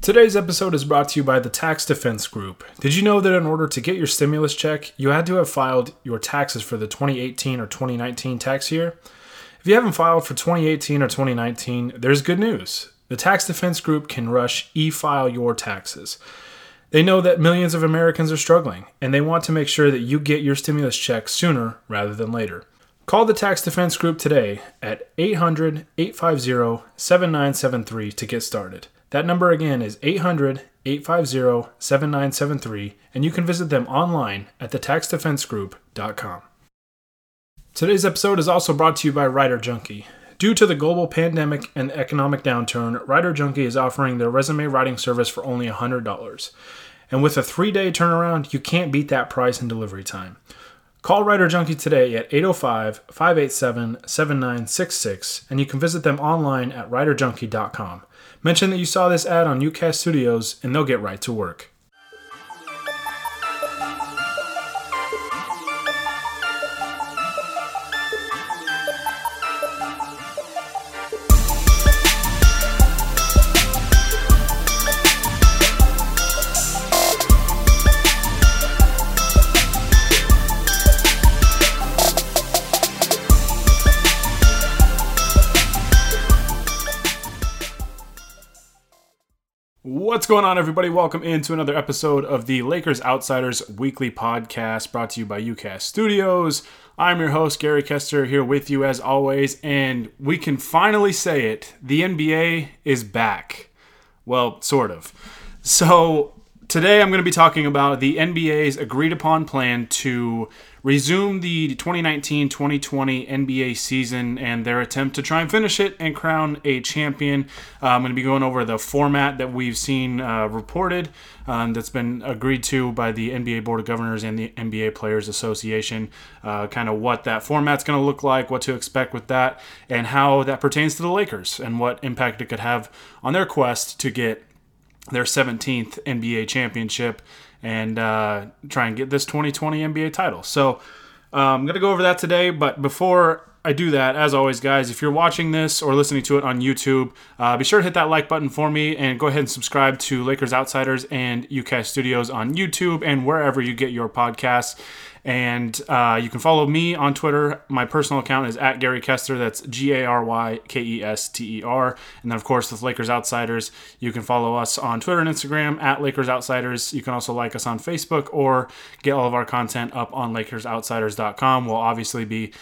Today's episode is brought to you by the Tax Defense Group. Did you know that in order to get your stimulus check, you had to have filed your taxes for the 2018 or 2019 tax year? If you haven't filed for 2018 or 2019, there's good news. The Tax Defense Group can rush e file your taxes. They know that millions of Americans are struggling, and they want to make sure that you get your stimulus check sooner rather than later. Call the Tax Defense Group today at 800 850 7973 to get started. That number again is 800 850 7973, and you can visit them online at thetaxdefensegroup.com. Today's episode is also brought to you by Writer Junkie. Due to the global pandemic and economic downturn, Writer Junkie is offering their resume writing service for only $100. And with a three day turnaround, you can't beat that price and delivery time. Call Writer Junkie today at 805 587 7966, and you can visit them online at writerjunkie.com. Mention that you saw this ad on UCast Studios, and they'll get right to work. Going on, everybody? Welcome into another episode of the Lakers Outsiders Weekly Podcast brought to you by UCast Studios. I'm your host, Gary Kester, here with you as always, and we can finally say it the NBA is back. Well, sort of. So, today I'm going to be talking about the NBA's agreed upon plan to resume the 2019 2020 NBA season and their attempt to try and finish it and crown a champion. Uh, I'm going to be going over the format that we've seen uh, reported um, that's been agreed to by the NBA Board of Governors and the NBA Players Association. Uh, kind of what that format's going to look like, what to expect with that, and how that pertains to the Lakers and what impact it could have on their quest to get their 17th NBA championship and uh, try and get this 2020 NBA title. So I'm going to go over that today. But before I do that, as always, guys, if you're watching this or listening to it on YouTube, uh, be sure to hit that like button for me and go ahead and subscribe to Lakers Outsiders and UCast Studios on YouTube and wherever you get your podcasts. And uh, you can follow me on Twitter. My personal account is at Gary Kester. That's G A R Y K E S T E R. And then, of course, with Lakers Outsiders, you can follow us on Twitter and Instagram at Lakers Outsiders. You can also like us on Facebook or get all of our content up on LakersOutsiders.com. We'll obviously be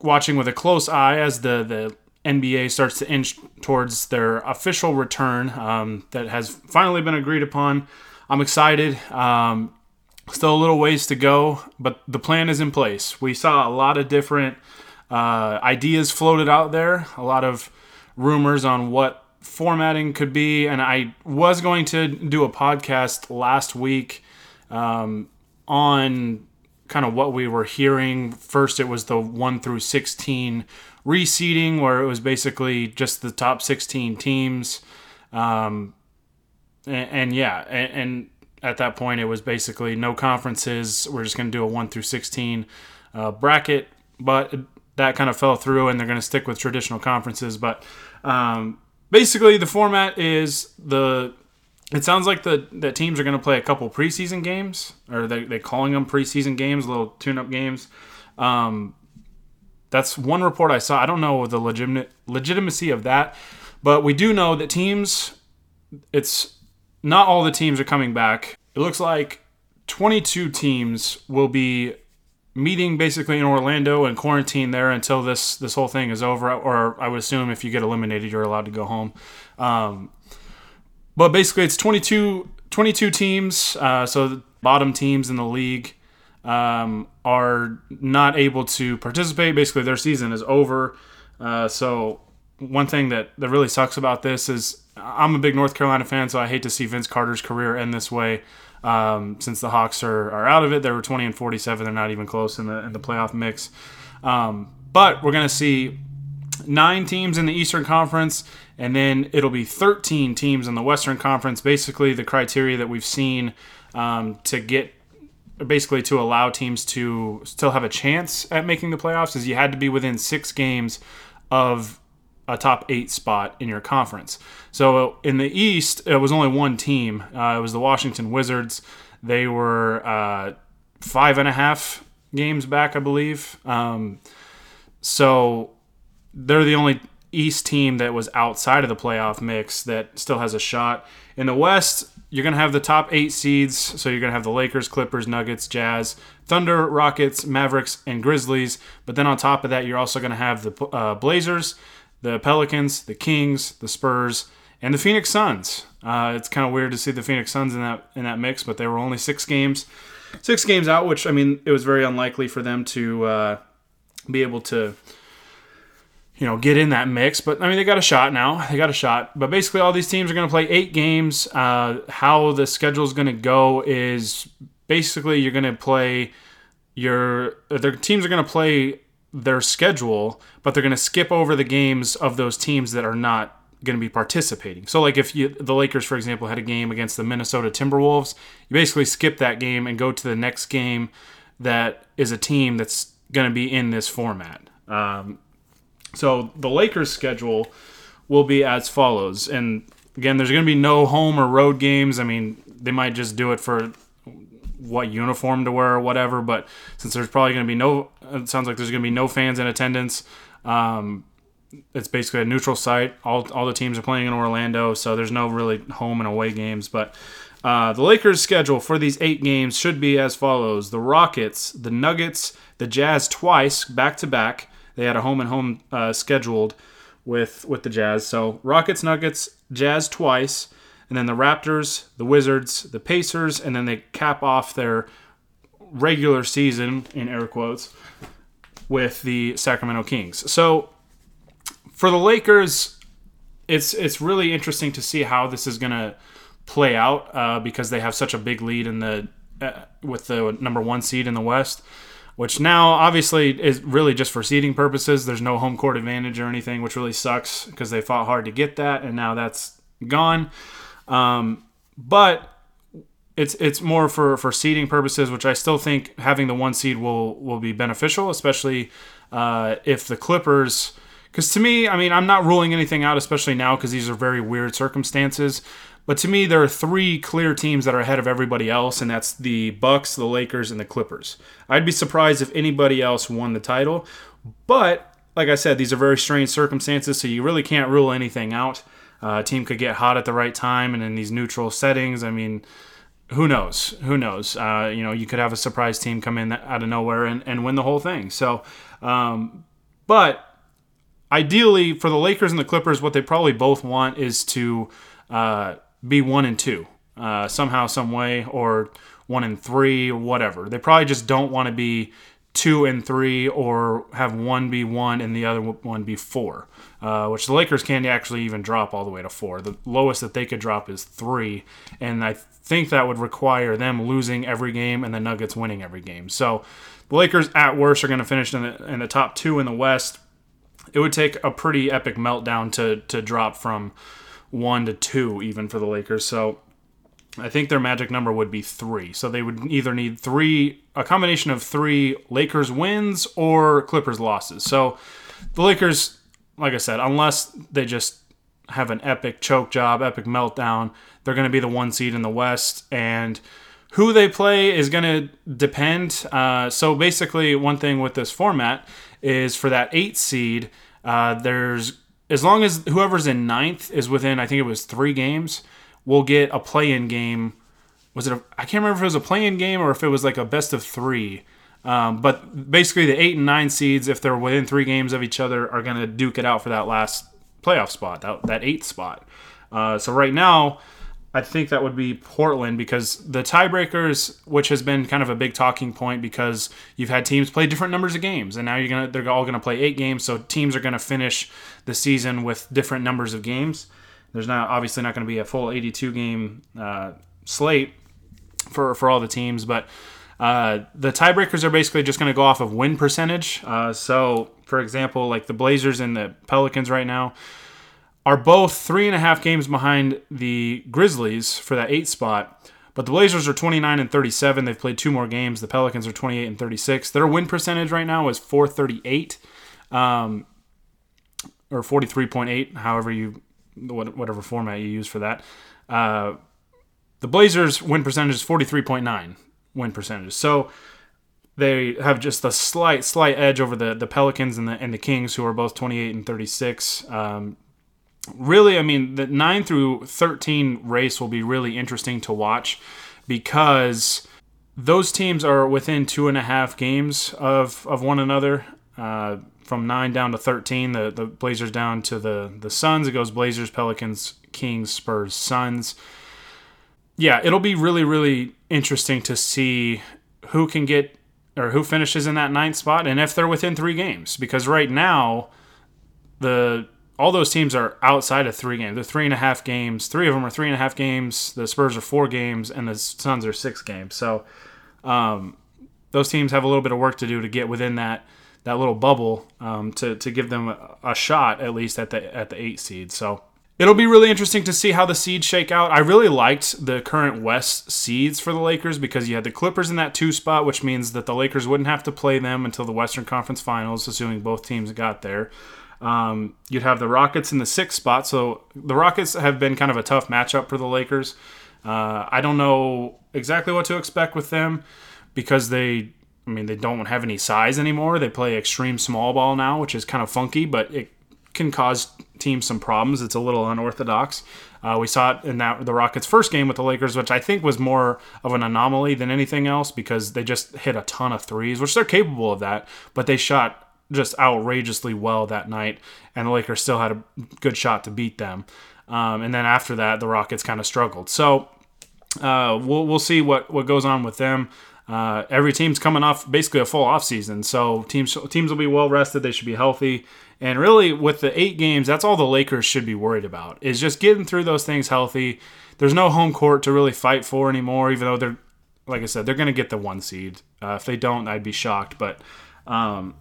watching with a close eye as the, the NBA starts to inch towards their official return um, that has finally been agreed upon. I'm excited. Um, Still a little ways to go, but the plan is in place. We saw a lot of different uh, ideas floated out there, a lot of rumors on what formatting could be, and I was going to do a podcast last week um, on kind of what we were hearing. First, it was the 1 through 16 reseeding, where it was basically just the top 16 teams. Um, and, and yeah, and, and at that point, it was basically no conferences. We're just going to do a 1 through 16 uh, bracket, but that kind of fell through, and they're going to stick with traditional conferences. But um, basically, the format is the. It sounds like the that teams are going to play a couple preseason games, or they they calling them preseason games, little tune-up games. Um, that's one report I saw. I don't know the legitimate legitimacy of that, but we do know that teams. It's not all the teams are coming back. It looks like 22 teams will be meeting basically in Orlando and quarantine there until this this whole thing is over. Or I would assume if you get eliminated, you're allowed to go home. Um, but basically, it's 22, 22 teams. Uh, so the bottom teams in the league um, are not able to participate. Basically, their season is over. Uh, so one thing that, that really sucks about this is I'm a big North Carolina fan, so I hate to see Vince Carter's career end this way. Um, since the Hawks are, are out of it, they were 20 and 47. They're not even close in the in the playoff mix. Um, but we're going to see nine teams in the Eastern Conference, and then it'll be 13 teams in the Western Conference. Basically, the criteria that we've seen um, to get basically to allow teams to still have a chance at making the playoffs is you had to be within six games of a top eight spot in your conference. So in the East, it was only one team. Uh, it was the Washington Wizards. They were uh, five and a half games back, I believe. Um, so they're the only East team that was outside of the playoff mix that still has a shot. In the West, you're going to have the top eight seeds. So you're going to have the Lakers, Clippers, Nuggets, Jazz, Thunder, Rockets, Mavericks, and Grizzlies. But then on top of that, you're also going to have the uh, Blazers, the Pelicans, the Kings, the Spurs, and the Phoenix Suns. Uh, it's kind of weird to see the Phoenix Suns in that in that mix, but they were only six games, six games out, which I mean it was very unlikely for them to uh, be able to you know, get in that mix. But I mean, they got a shot now. They got a shot. But basically, all these teams are going to play eight games. Uh, how the schedule is going to go is basically you're going to play your their teams are going to play their schedule, but they're going to skip over the games of those teams that are not going to be participating. So, like if you, the Lakers, for example, had a game against the Minnesota Timberwolves, you basically skip that game and go to the next game that is a team that's going to be in this format. Um, so the Lakers' schedule will be as follows. And again, there's going to be no home or road games. I mean, they might just do it for what uniform to wear or whatever. But since there's probably going to be no, it sounds like there's going to be no fans in attendance. Um, it's basically a neutral site. All, all the teams are playing in Orlando, so there's no really home and away games. But uh, the Lakers' schedule for these eight games should be as follows: the Rockets, the Nuggets, the Jazz twice back to back, they had a home and home uh, scheduled with with the Jazz. So Rockets, Nuggets, Jazz twice, and then the Raptors, the Wizards, the Pacers, and then they cap off their regular season in air quotes with the Sacramento Kings. So for the Lakers, it's it's really interesting to see how this is to play out uh, because they have such a big lead in the uh, with the number one seed in the West which now obviously is really just for seeding purposes. There's no home court advantage or anything, which really sucks because they fought hard to get that, and now that's gone. Um, but it's it's more for for seeding purposes, which I still think having the one seed will will be beneficial, especially uh, if the Clippers. Because to me, I mean, I'm not ruling anything out, especially now because these are very weird circumstances. But to me, there are three clear teams that are ahead of everybody else, and that's the Bucks, the Lakers, and the Clippers. I'd be surprised if anybody else won the title. But like I said, these are very strange circumstances, so you really can't rule anything out. Uh, a team could get hot at the right time, and in these neutral settings, I mean, who knows? Who knows? Uh, you know, you could have a surprise team come in out of nowhere and, and win the whole thing. So, um, but ideally for the Lakers and the Clippers, what they probably both want is to uh, be one and two uh, somehow, some way, or one and three, or whatever. They probably just don't want to be two and three, or have one be one and the other one be four, uh, which the Lakers can't actually even drop all the way to four. The lowest that they could drop is three, and I think that would require them losing every game and the Nuggets winning every game. So the Lakers, at worst, are going to finish in the, in the top two in the West. It would take a pretty epic meltdown to to drop from one to two even for the Lakers. So I think their magic number would be three. So they would either need three, a combination of three Lakers wins or Clippers losses. So the Lakers, like I said, unless they just have an epic choke job, epic meltdown, they're going to be the one seed in the West. And who they play is going to depend. Uh, so basically, one thing with this format is for that eight seed, uh, there's as long as whoever's in ninth is within, I think it was three games, we'll get a play-in game. Was it? I can't remember if it was a play-in game or if it was like a best of three. Um, but basically, the eight and nine seeds, if they're within three games of each other, are going to duke it out for that last playoff spot, that, that eighth spot. Uh, so right now, I think that would be Portland because the tiebreakers, which has been kind of a big talking point because you've had teams play different numbers of games, and now you're gonna they're all gonna play eight games, so teams are gonna finish the season with different numbers of games. There's not obviously not to be a full 82 game uh, slate for for all the teams, but uh, the tiebreakers are basically just to go off of win percentage. Uh, so, for example, like the Blazers and the Pelicans right now are both three and a half games behind the Grizzlies for that eight spot. But the Blazers are 29 and 37. They've played two more games. The Pelicans are 28 and 36. Their win percentage right now is 438. Um, or 43.8, however you whatever format you use for that. Uh, the Blazers win percentage is 43.9 win percentage. So they have just a slight slight edge over the the Pelicans and the and the Kings who are both 28 and 36. Um, really, I mean, the 9 through 13 race will be really interesting to watch because those teams are within two and a half games of, of one another. Uh, from nine down to 13, the, the Blazers down to the, the Suns. It goes Blazers, Pelicans, Kings, Spurs, Suns. Yeah, it'll be really, really interesting to see who can get or who finishes in that ninth spot and if they're within three games. Because right now, the all those teams are outside of three games. They're three and a half games. Three of them are three and a half games. The Spurs are four games, and the Suns are six games. So um, those teams have a little bit of work to do to get within that that little bubble um, to to give them a, a shot at least at the at the eight seed. So it'll be really interesting to see how the seeds shake out. I really liked the current West seeds for the Lakers because you had the Clippers in that two spot, which means that the Lakers wouldn't have to play them until the Western Conference Finals, assuming both teams got there. Um, you'd have the Rockets in the sixth spot. So the Rockets have been kind of a tough matchup for the Lakers. Uh, I don't know exactly what to expect with them because they, I mean, they don't have any size anymore. They play extreme small ball now, which is kind of funky, but it can cause teams some problems. It's a little unorthodox. Uh, we saw it in that the Rockets' first game with the Lakers, which I think was more of an anomaly than anything else because they just hit a ton of threes, which they're capable of that, but they shot just outrageously well that night, and the Lakers still had a good shot to beat them. Um, and then after that, the Rockets kind of struggled. So uh, we'll we'll see what what goes on with them. Uh, every team's coming off basically a full off season, so teams teams will be well rested. They should be healthy. And really, with the eight games, that's all the Lakers should be worried about is just getting through those things healthy. There's no home court to really fight for anymore, even though they're, like I said, they're going to get the one seed. Uh, if they don't, I'd be shocked. But um,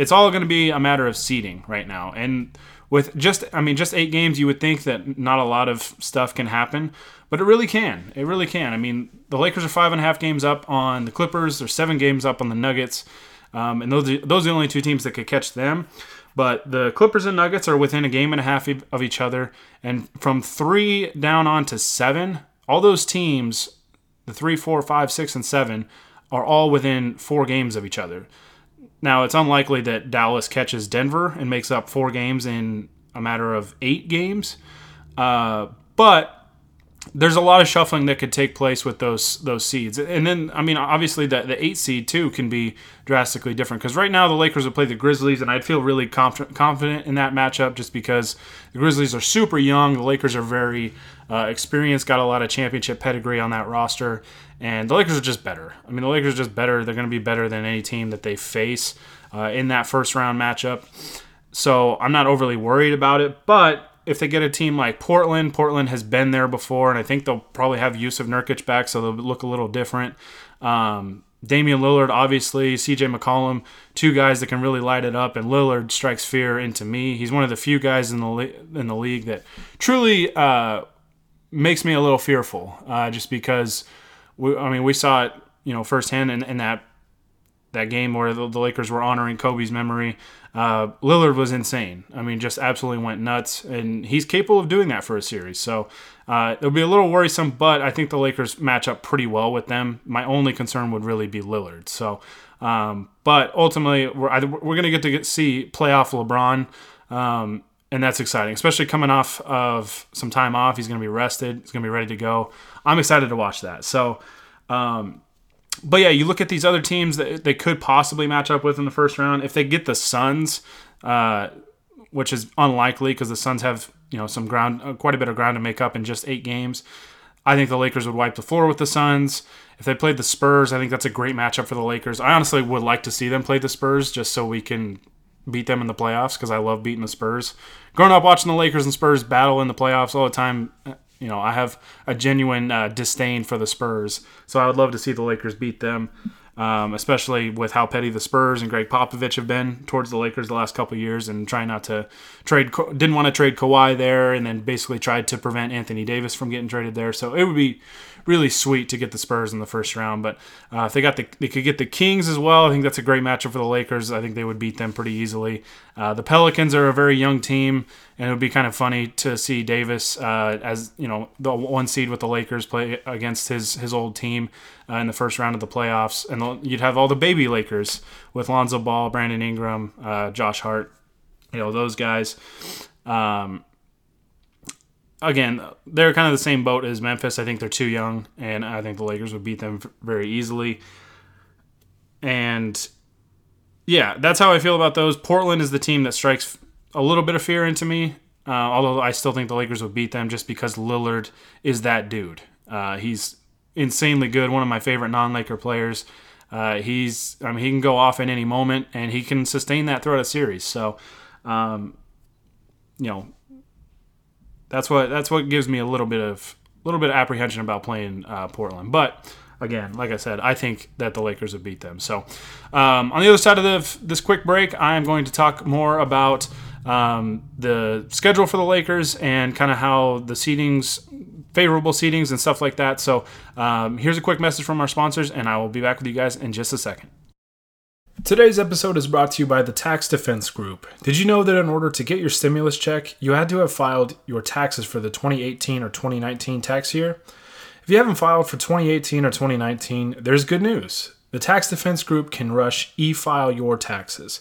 it's all going to be a matter of seeding right now. And with just, I mean, just eight games, you would think that not a lot of stuff can happen, but it really can. It really can. I mean, the Lakers are five and a half games up on the Clippers. They're seven games up on the Nuggets, um, and those are, those are the only two teams that could catch them. But the Clippers and Nuggets are within a game and a half of each other, and from three down on to seven, all those teams, the three, four, five, six, and seven, are all within four games of each other. Now, it's unlikely that Dallas catches Denver and makes up four games in a matter of eight games, uh, but there's a lot of shuffling that could take place with those those seeds. And then, I mean, obviously, the, the eight seed too can be drastically different. Because right now the Lakers would play the Grizzlies, and I'd feel really conf- confident in that matchup just because the Grizzlies are super young, the Lakers are very uh, experienced, got a lot of championship pedigree on that roster, and the Lakers are just better. I mean, the Lakers are just better. They're going to be better than any team that they face uh, in that first round matchup. So I'm not overly worried about it, but if they get a team like Portland, Portland has been there before, and I think they'll probably have Jusuf Nurkic back, so they'll look a little different. Um, Damian Lillard, obviously, CJ McCollum, two guys that can really light it up, and Lillard strikes fear into me. He's one of the few guys in the in the league that truly uh, makes me a little fearful, uh, just because. We, I mean, we saw it, you know, firsthand in, in that that game where the, the Lakers were honoring Kobe's memory. Uh, Lillard was insane. I mean, just absolutely went nuts, and he's capable of doing that for a series. So uh, it'll be a little worrisome, but I think the Lakers match up pretty well with them. My only concern would really be Lillard. So, um, but ultimately, we're either, we're going to get to get, see playoff LeBron. Um, and that's exciting, especially coming off of some time off. He's going to be rested. He's going to be ready to go. I'm excited to watch that. So, um, but yeah, you look at these other teams that they could possibly match up with in the first round. If they get the Suns, uh, which is unlikely because the Suns have you know some ground, uh, quite a bit of ground to make up in just eight games. I think the Lakers would wipe the floor with the Suns. If they played the Spurs, I think that's a great matchup for the Lakers. I honestly would like to see them play the Spurs just so we can beat them in the playoffs because I love beating the Spurs. Growing up watching the Lakers and Spurs battle in the playoffs all the time, you know, I have a genuine uh, disdain for the Spurs, so I would love to see the Lakers beat them. um, especially with how petty the Spurs and Gregg Popovich have been towards the Lakers the last couple years, and trying not to trade, didn't want to trade Kawhi there, and then basically tried to prevent Anthony Davis from getting traded there. So it would be really sweet to get the Spurs in the first round. But uh, if they got the, they could get the Kings as well. I think that's a great matchup for the Lakers. I think they would beat them pretty easily. Uh, the Pelicans are a very young team, and it would be kind of funny to see Davis uh, as you know the one seed with the Lakers play against his his old team uh, in the first round of the playoffs, and you'd have all the baby Lakers with Lonzo Ball, Brandon Ingram, uh, Josh Hart, you know those guys. Um, again, they're kind of the same boat as Memphis. I think they're too young, and I think the Lakers would beat them very easily. And yeah, that's how I feel about those. Portland is the team that strikes a little bit of fear into me, uh, although I still think the Lakers would beat them just because Lillard is that dude. Uh, he's insanely good, one of my favorite non-Laker players. Uh, he's, I mean, he can go off in any moment, and he can sustain that throughout a series. So, um, you know, that's what that's what gives me a little bit of a little bit of apprehension about playing uh, Portland. But again, like I said, I think that the Lakers would beat them. So um, on the other side of the, this quick break, I am going to talk more about um, the schedule for the Lakers and kind of how the seedings, favorable seedings and stuff like that. So um, here's a quick message from our sponsors, and I will be back with you guys in just a second. Today's episode is brought to you by the Tax Defense Group. Did you know that in order to get your stimulus check, you had to have filed your taxes for the 2018 or 2019 tax year? If you haven't filed for 2018 or 2019, there's good news. The Tax Defense Group can rush e file your taxes.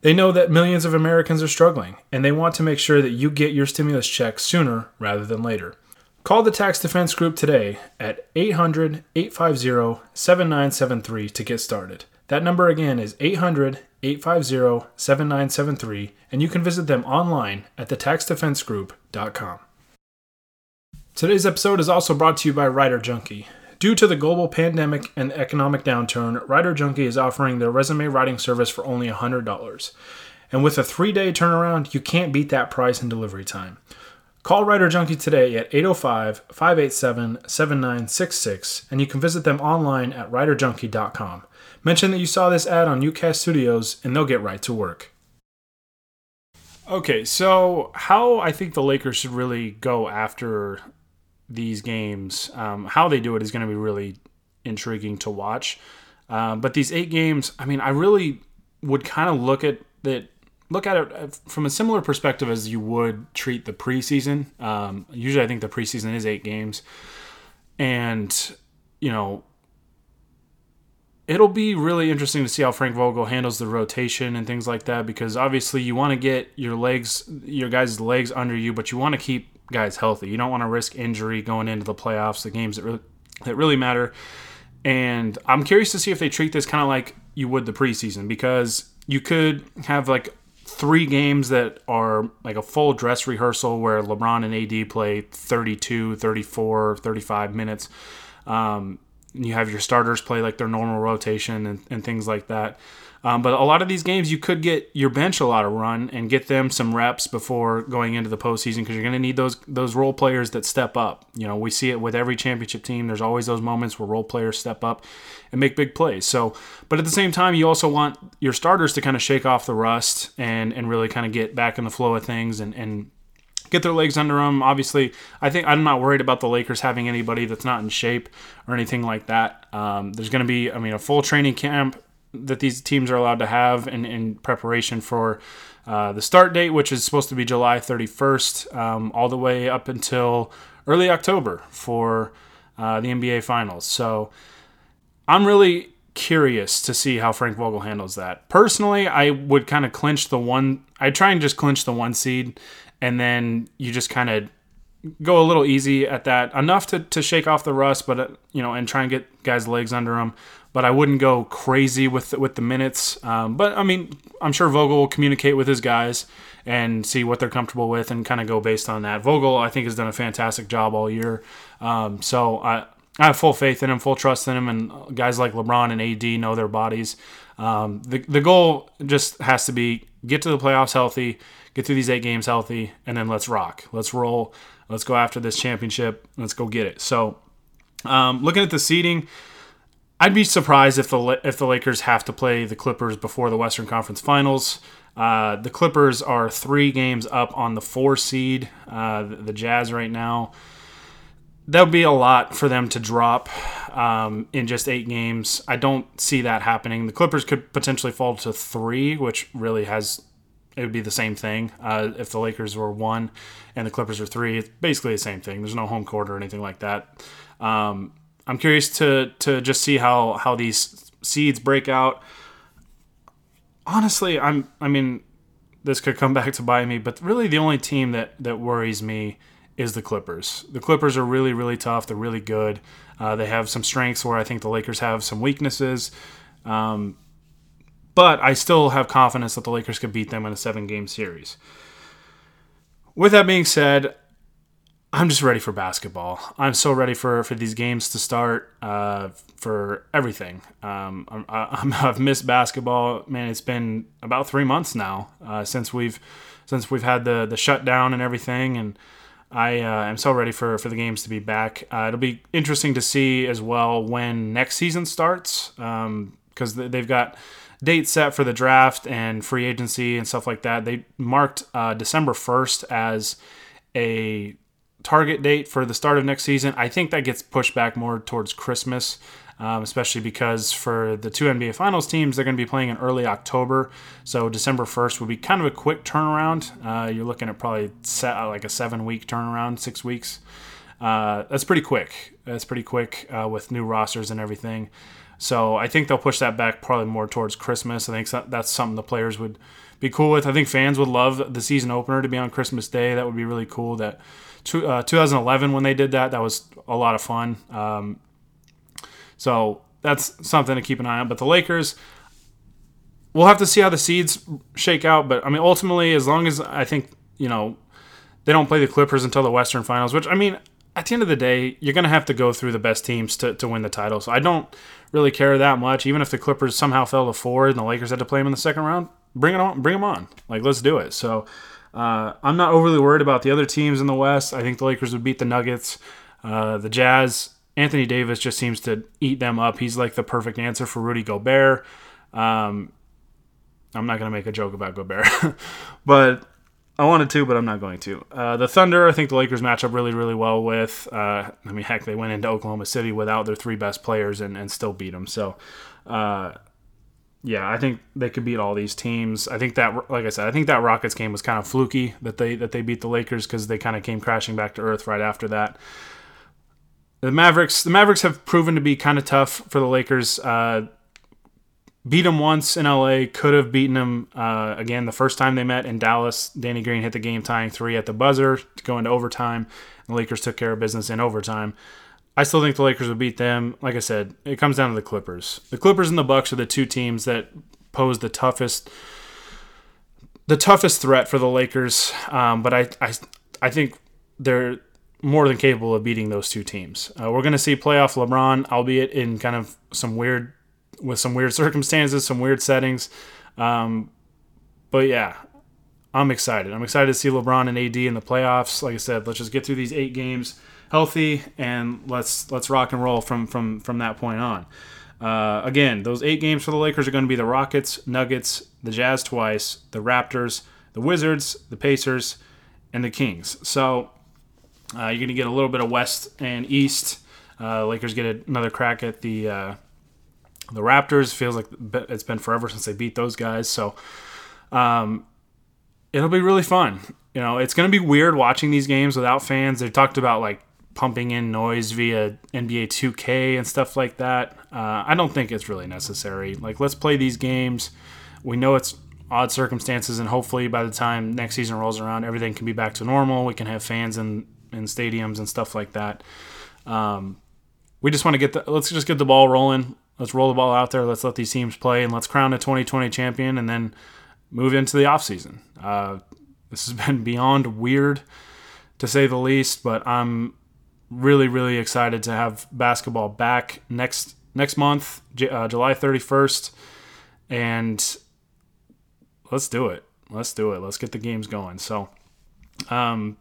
They know that millions of Americans are struggling, and they want to make sure that you get your stimulus check sooner rather than later. Call the Tax Defense Group today at 800 850 7973 to get started. That number again is 800 850 7973, and you can visit them online at thetaxdefensegroup.com. Today's episode is also brought to you by Writer Junkie. Due to the global pandemic and economic downturn, Writer Junkie is offering their resume writing service for only $100. And with a three day turnaround, you can't beat that price and delivery time. Call Writer Junkie today at 805 587 7966, and you can visit them online at writerjunkie.com. Mention that you saw this ad on UCast Studios, and they'll get right to work. Okay, so how I think the Lakers should really go after these games, um, how they do it is going to be really intriguing to watch. Uh, but these eight games, I mean, I really would kind of look at that look at it uh, from a similar perspective as you would treat the preseason. Um, usually, I think the preseason is eight games, and you know, it'll be really interesting to see how Frank Vogel handles the rotation and things like that because obviously you want to get your legs, your guys' legs under you, but you want to keep guys healthy. You don't want to risk injury going into the playoffs, the games that really, that really matter. And I'm curious to see if they treat this kind of like you would the preseason because you could have like three games that are like a full dress rehearsal where LeBron and AD play 32, 34, 35 minutes. Um, you have your starters play like their normal rotation and, and things like that. Um, but a lot of these games, you could get your bench a lot of run and get them some reps before going into the postseason because you're going to need those those role players that step up. You know, we see it with every championship team. There's always those moments where role players step up and make big plays. So, but at the same time, you also want your starters to kind of shake off the rust and and really kind of get back in the flow of things and and get their legs under them. Obviously, I think I'm not worried about the Lakers having anybody that's not in shape or anything like that. Um, there's going to be, I mean, a full training camp that these teams are allowed to have in, in preparation for uh, the start date, which is supposed to be July 31st, um, all the way up until early October for uh, the NBA Finals. So I'm really curious to see how Frank Vogel handles that. Personally, I would kind of clinch the one. I try and just clinch the one seed and then you just kind of go a little easy at that. Enough to, to shake off the rust but uh, you know and try and get guys legs under them but i wouldn't go crazy with with the minutes. Um, but i mean i'm sure vogel will communicate with his guys and see what they're comfortable with and kind of go based on that. Vogel i think has done a fantastic job all year. Um, so i I have full faith in him, full trust in him, and guys like LeBron and AD know their bodies. Um, the the goal just has to be get to the playoffs healthy, get through these eight games healthy, and then let's rock. Let's roll. Let's go after this championship. Let's go get it. So, um, looking at the seeding, I'd be surprised if the if the Lakers have to play the Clippers before the Western Conference Finals. Uh, the Clippers are three games up on the four seed, uh, the, the, Jazz right now. That would be a lot for them to drop um, in just eight games. I don't see that happening. The Clippers could potentially fall to three, which really has it would be the same thing uh, if the Lakers were one and the Clippers are three. It's basically the same thing. There's no home court or anything like that. Um, I'm curious to to just see how how these seeds break out. Honestly, I'm I mean, this could come back to bite me, but really the only team that that worries me is the Clippers. The Clippers are really really tough. They're really good. Uh, they have some strengths where I think the Lakers have some weaknesses. Um, but I still have confidence that the Lakers could beat them in a seven game series. With that being said, I'm just ready for basketball. I'm so ready for, for these games to start, uh, for everything. Um, I'm, i have missed basketball. Man, it's been about three months now uh, since we've since we've had the the shutdown and everything, and I uh, am so ready for, for the games to be back. Uh, it'll be interesting to see as well when next season starts because um, they've got dates set for the draft and free agency and stuff like that. They marked uh, December 1st as a target date for the start of next season. I think that gets pushed back more towards Christmas, um, especially because for the two NBA Finals teams, they're going to be playing in early October. So December 1st would be kind of a quick turnaround. Uh, you're looking at probably uh, like a seven week turnaround, six weeks. Uh, that's pretty quick. That's pretty quick uh, with new rosters and everything. So I think they'll push that back probably more towards Christmas. I think that's something the players would be cool with. I think fans would love the season opener to be on Christmas Day. That would be really cool. That uh, 2011 when they did that, that was a lot of fun. Um, so that's something to keep an eye on. But the Lakers, we'll have to see how the seeds shake out. But I mean, ultimately, as long as I think you know they don't play the Clippers until the Western Finals, which I mean, at the end of the day, you're going to have to go through the best teams to, to win the title. So I don't really care that much. Even if the Clippers somehow fell to four and the Lakers had to play them in the second round, bring it on, bring them on. Like let's do it. So uh, I'm not overly worried about the other teams in the West. I think the Lakers would beat the Nuggets, uh, the Jazz. Anthony Davis just seems to eat them up. He's like the perfect answer for Rudy Gobert. Um, I'm not going to make a joke about Gobert, but I wanted to, but I'm not going to. Uh, the Thunder, I think the Lakers match up really, really well with. Uh, I mean, heck, they went into Oklahoma City without their three best players and, and still beat them. So, uh, yeah, I think they could beat all these teams. I think that, like I said, I think that Rockets game was kind of fluky that they that they beat the Lakers because they kind of came crashing back to earth right after that. The Mavericks, the Mavericks have proven to be kind of tough for the Lakers. Uh, beat them once in LA. Could have beaten them uh, again the first time they met in Dallas. Danny Green hit the game tying three at the buzzer to go into overtime. The Lakers took care of business in overtime. I still think the Lakers would beat them. Like I said, it comes down to the Clippers. The Clippers and the Bucks are the two teams that pose the toughest the toughest threat for the Lakers. Um, but I, I I think they're more than capable of beating those two teams. Uh, we're going to see playoff LeBron, albeit in kind of some weird with some weird circumstances, some weird settings. Um, but yeah, I'm excited. I'm excited to see LeBron and AD in the playoffs. Like I said, let's just get through these eight games healthy and let's let's rock and roll from from from that point on. Uh, again, those eight games for the Lakers are going to be the Rockets, Nuggets, the Jazz twice, the Raptors, the Wizards, the Pacers, and the Kings. So uh, you're going to get a little bit of West and East. Uh, Lakers get another crack at the uh, the Raptors feels like it's been forever since they beat those guys, so um, it'll be really fun. You know, it's going to be weird watching these games without fans. They talked about like pumping in noise via NBA 2K and stuff like that. Uh, I don't think it's really necessary. Like, let's play these games. We know it's odd circumstances, and hopefully by the time next season rolls around, everything can be back to normal. We can have fans in in stadiums and stuff like that. Um, we just want to get the let's just get the ball rolling. Let's roll the ball out there. Let's let these teams play, and let's crown a 2020 champion, and then move into the offseason. Uh, this has been beyond weird, to say the least, but I'm really, really excited to have basketball back next next month, uh, July 31st, and let's do it. Let's do it. Let's get the games going. So, um,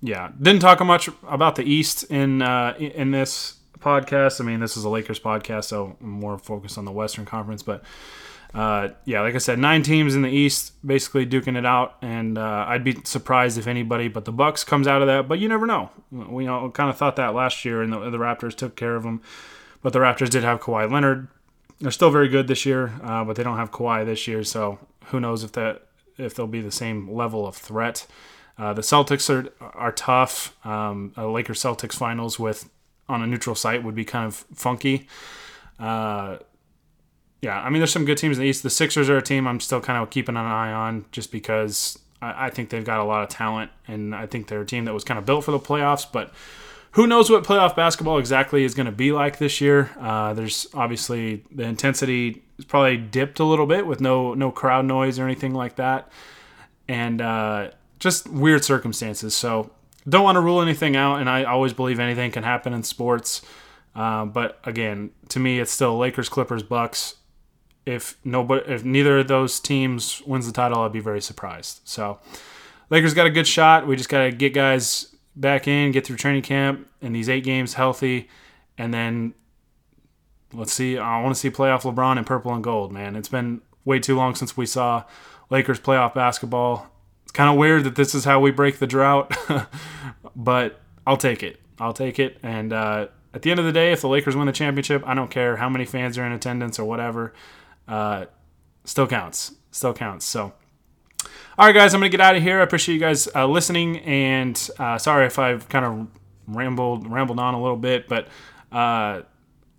yeah, didn't talk much about the East in uh, in this podcast. I mean, this is a Lakers podcast, so I'm more focused on the Western Conference. But uh, yeah, like I said, nine teams in the East basically duking it out, and uh, I'd be surprised if anybody but the Bucks comes out of that. But you never know. We kind of thought that last year, and the, the, Raptors took care of them. But the Raptors did have Kawhi Leonard. They're still very good this year, uh, but they don't have Kawhi this year, so who knows if that if they'll be the same level of threat. Uh, the Celtics are are tough. Um, Lakers Celtics finals with on a neutral site would be kind of funky. Uh, yeah, I mean, there's some good teams in the East. The Sixers are a team I'm still kind of keeping an eye on just because I, I think they've got a lot of talent, and I think they're a team that was kind of built for the playoffs. But who knows what playoff basketball exactly is going to be like this year? Uh, there's obviously the intensity is probably dipped a little bit with no no crowd noise or anything like that, and uh, just weird circumstances. So don't want to rule anything out, and I always believe anything can happen in sports. Uh, but again, to me, it's still Lakers, Clippers, Bucks. If nobody, if neither of those teams wins the title, I'd be very surprised. So, Lakers got a good shot. We just got to get guys back in, get through training camp, and these eight games healthy, and then let's see. I want to see playoff LeBron in purple and gold. Man, it's been way too long since we saw Lakers playoff basketball. It's kind of weird that this is how we break the drought, but I'll take it. I'll take it. And uh, at the end of the day, if the Lakers win the championship, I don't care how many fans are in attendance or whatever. Uh, still counts. Still counts. So, all right, guys, I'm gonna get out of here. I appreciate you guys uh, listening, and uh, sorry if I've kind of rambled rambled on a little bit, but uh,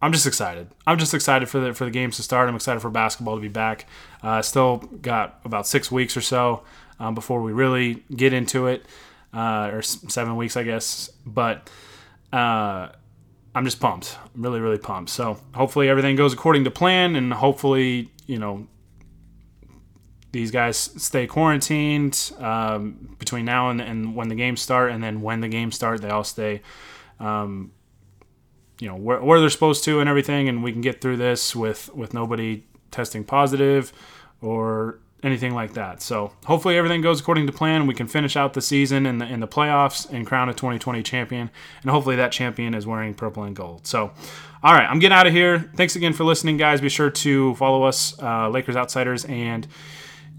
I'm just excited. I'm just excited for the for the games to start. I'm excited for basketball to be back. Uh, still got about six weeks or so um, before we really get into it, uh, or seven weeks, I guess. But uh, I'm just pumped. I'm really, really pumped. So hopefully everything goes according to plan, and hopefully, you know, these guys stay quarantined um, between now and, and, when the games start, and then when the games start, they all stay, um, you know, where, where, they're supposed to and everything, and we can get through this with with nobody testing positive or anything like that. So hopefully everything goes according to plan. We can finish out the season in the in the playoffs and crown a 2020 champion. And hopefully that champion is wearing purple and gold. So, all right, I'm getting out of here. Thanks again for listening, guys. Be sure to follow us, uh, Lakers Outsiders, and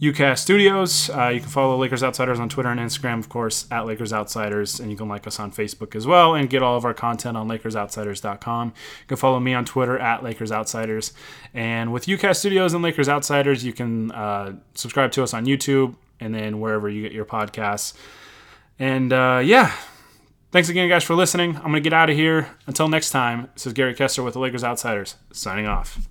UCast Studios. Uh, you can follow Lakers Outsiders on Twitter and Instagram, of course, at Lakers Outsiders, and you can like us on Facebook as well and get all of our content on LakersOutsiders.com. You can follow me on Twitter at Lakers Outsiders. And with UCast Studios and Lakers Outsiders, you can uh, subscribe to us on YouTube and then wherever you get your podcasts. And uh, yeah, thanks again, guys, for listening. I'm going to get out of here. Until next time, this is Gary Kester with the Lakers Outsiders, signing off.